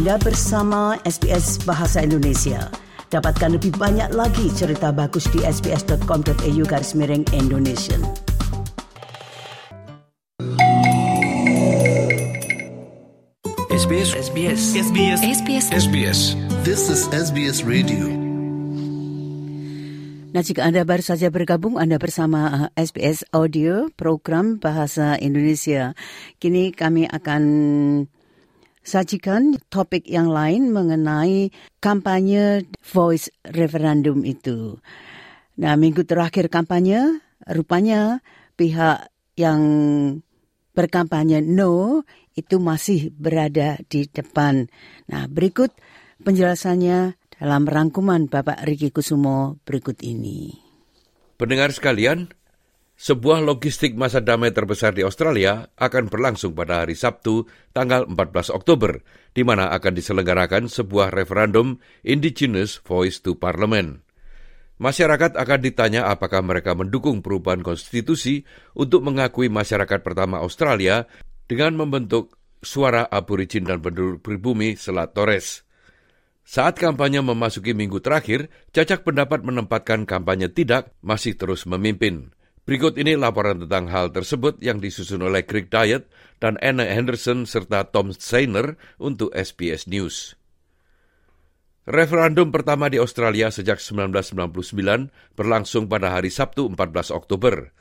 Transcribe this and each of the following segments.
Anda bersama SBS Bahasa Indonesia. Dapatkan lebih banyak lagi cerita bagus di sbs.com.au garis miring Indonesia. SBS SBS SBS SBS SBS This is SBS Radio. Nah, jika Anda baru saja bergabung, Anda bersama uh, SBS Audio, program Bahasa Indonesia. Kini kami akan sajikan topik yang lain mengenai kampanye voice referendum itu. Nah, minggu terakhir kampanye, rupanya pihak yang berkampanye no itu masih berada di depan. Nah, berikut penjelasannya dalam rangkuman Bapak Riki Kusumo berikut ini. Pendengar sekalian, sebuah logistik masa damai terbesar di Australia akan berlangsung pada hari Sabtu, tanggal 14 Oktober, di mana akan diselenggarakan sebuah referendum Indigenous Voice to Parliament. Masyarakat akan ditanya apakah mereka mendukung perubahan konstitusi untuk mengakui masyarakat pertama Australia dengan membentuk suara aborigin dan penduduk pribumi Selat Torres. Saat kampanye memasuki minggu terakhir, cacak pendapat menempatkan kampanye tidak masih terus memimpin. Berikut ini laporan tentang hal tersebut yang disusun oleh Greg Diet dan Anna Henderson serta Tom Steiner untuk SBS News. Referendum pertama di Australia sejak 1999 berlangsung pada hari Sabtu 14 Oktober.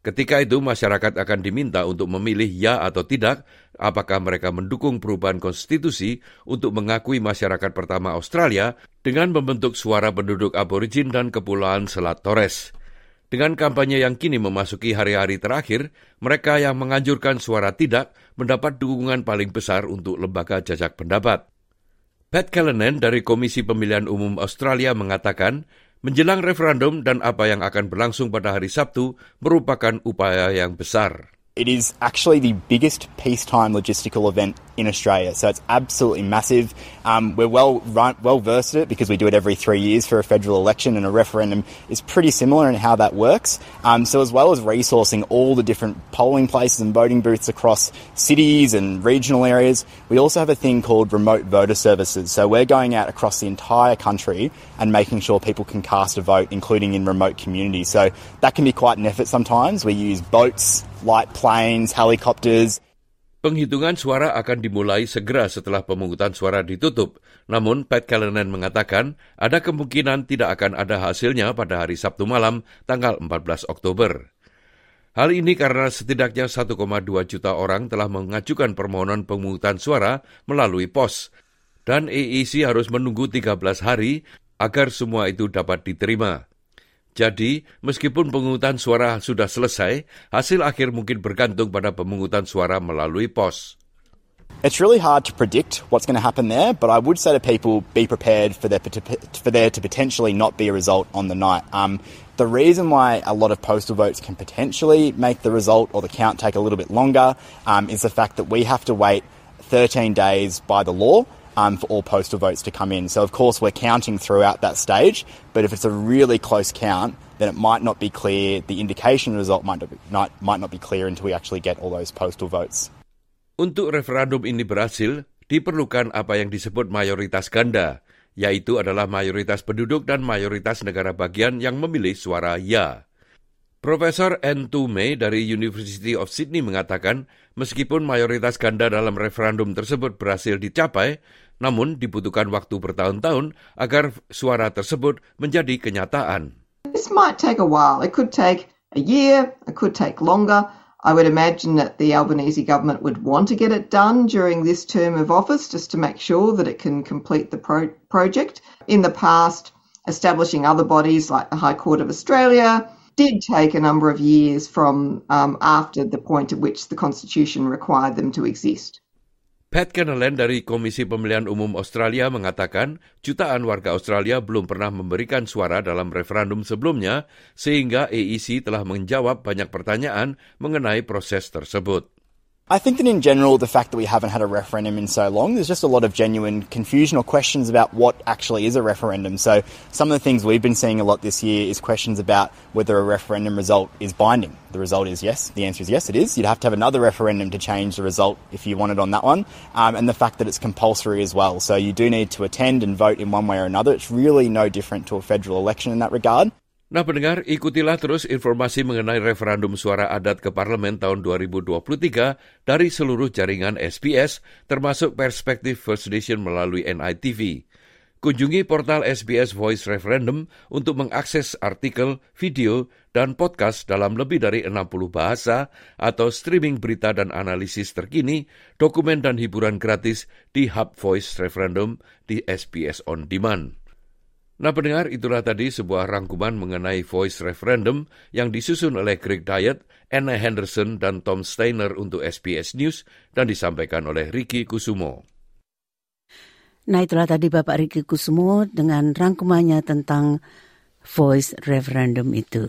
Ketika itu masyarakat akan diminta untuk memilih ya atau tidak apakah mereka mendukung perubahan konstitusi untuk mengakui masyarakat pertama Australia dengan membentuk suara penduduk aborigin dan kepulauan Selat Torres. Dengan kampanye yang kini memasuki hari-hari terakhir, mereka yang menganjurkan suara tidak mendapat dukungan paling besar untuk lembaga jajak pendapat. Pat Callanan dari Komisi Pemilihan Umum Australia mengatakan Menjelang referendum dan apa yang akan berlangsung pada hari Sabtu merupakan upaya yang besar. It is actually the biggest peacetime logistical event in Australia, so it's absolutely massive. Um, we're well run, well versed at it because we do it every three years for a federal election, and a referendum is pretty similar in how that works. Um, so, as well as resourcing all the different polling places and voting booths across cities and regional areas, we also have a thing called remote voter services. So, we're going out across the entire country and making sure people can cast a vote, including in remote communities. So, that can be quite an effort sometimes. We use boats, light planes, helicopters. Penghitungan suara akan dimulai segera setelah pemungutan suara ditutup. Namun, Pat Callanan mengatakan ada kemungkinan tidak akan ada hasilnya pada hari Sabtu malam, tanggal 14 Oktober. Hal ini karena setidaknya 1,2 juta orang telah mengajukan permohonan pemungutan suara melalui pos, dan AEC harus menunggu 13 hari agar semua itu dapat diterima. Jadi, meskipun pemungutan suara sudah selesai, hasil akhir mungkin bergantung pada pemungutan suara melalui pos. It's really hard to predict what's going to happen there, but I would say to people be prepared for there, for there to potentially not be a result on the night. Um, the reason why a lot of postal votes can potentially make the result or the count take a little bit longer um, is the fact that we have to wait 13 days by the law um, for all postal votes to come in. So, of course, we're counting throughout that stage, but if it's a really close count, then it might not be clear, the indication result might not be, not, might not be clear until we actually get all those postal votes. Untuk referendum ini berhasil, diperlukan apa yang disebut mayoritas ganda, yaitu adalah mayoritas penduduk dan mayoritas negara bagian yang memilih suara ya. Profesor N. Tume dari University of Sydney mengatakan, meskipun mayoritas ganda dalam referendum tersebut berhasil dicapai, namun dibutuhkan waktu bertahun-tahun agar suara tersebut menjadi kenyataan. This might take a while. It could take a year, it could take longer. I would imagine that the Albanese government would want to get it done during this term of office just to make sure that it can complete the pro- project. In the past, establishing other bodies like the High Court of Australia did take a number of years from um, after the point at which the Constitution required them to exist. Pat dari Komisi Pemilihan Umum Australia mengatakan jutaan warga Australia belum pernah memberikan suara dalam referendum sebelumnya sehingga AEC telah menjawab banyak pertanyaan mengenai proses tersebut. I think that in general, the fact that we haven't had a referendum in so long, there's just a lot of genuine confusion or questions about what actually is a referendum. So, some of the things we've been seeing a lot this year is questions about whether a referendum result is binding. The result is yes. The answer is yes, it is. You'd have to have another referendum to change the result if you wanted on that one. Um, and the fact that it's compulsory as well. So, you do need to attend and vote in one way or another. It's really no different to a federal election in that regard. Nah pendengar, ikutilah terus informasi mengenai referendum suara adat ke parlemen tahun 2023 dari seluruh jaringan SBS, termasuk perspektif First Nation melalui NITV. Kunjungi portal SBS Voice Referendum untuk mengakses artikel, video, dan podcast dalam lebih dari 60 bahasa atau streaming berita dan analisis terkini, dokumen dan hiburan gratis di Hub Voice Referendum di SBS On Demand. Nah pendengar itulah tadi sebuah rangkuman mengenai voice referendum yang disusun oleh Greg Diet, Anna Henderson, dan Tom Steiner untuk SBS News dan disampaikan oleh Ricky Kusumo. Nah itulah tadi Bapak Ricky Kusumo dengan rangkumannya tentang voice referendum itu.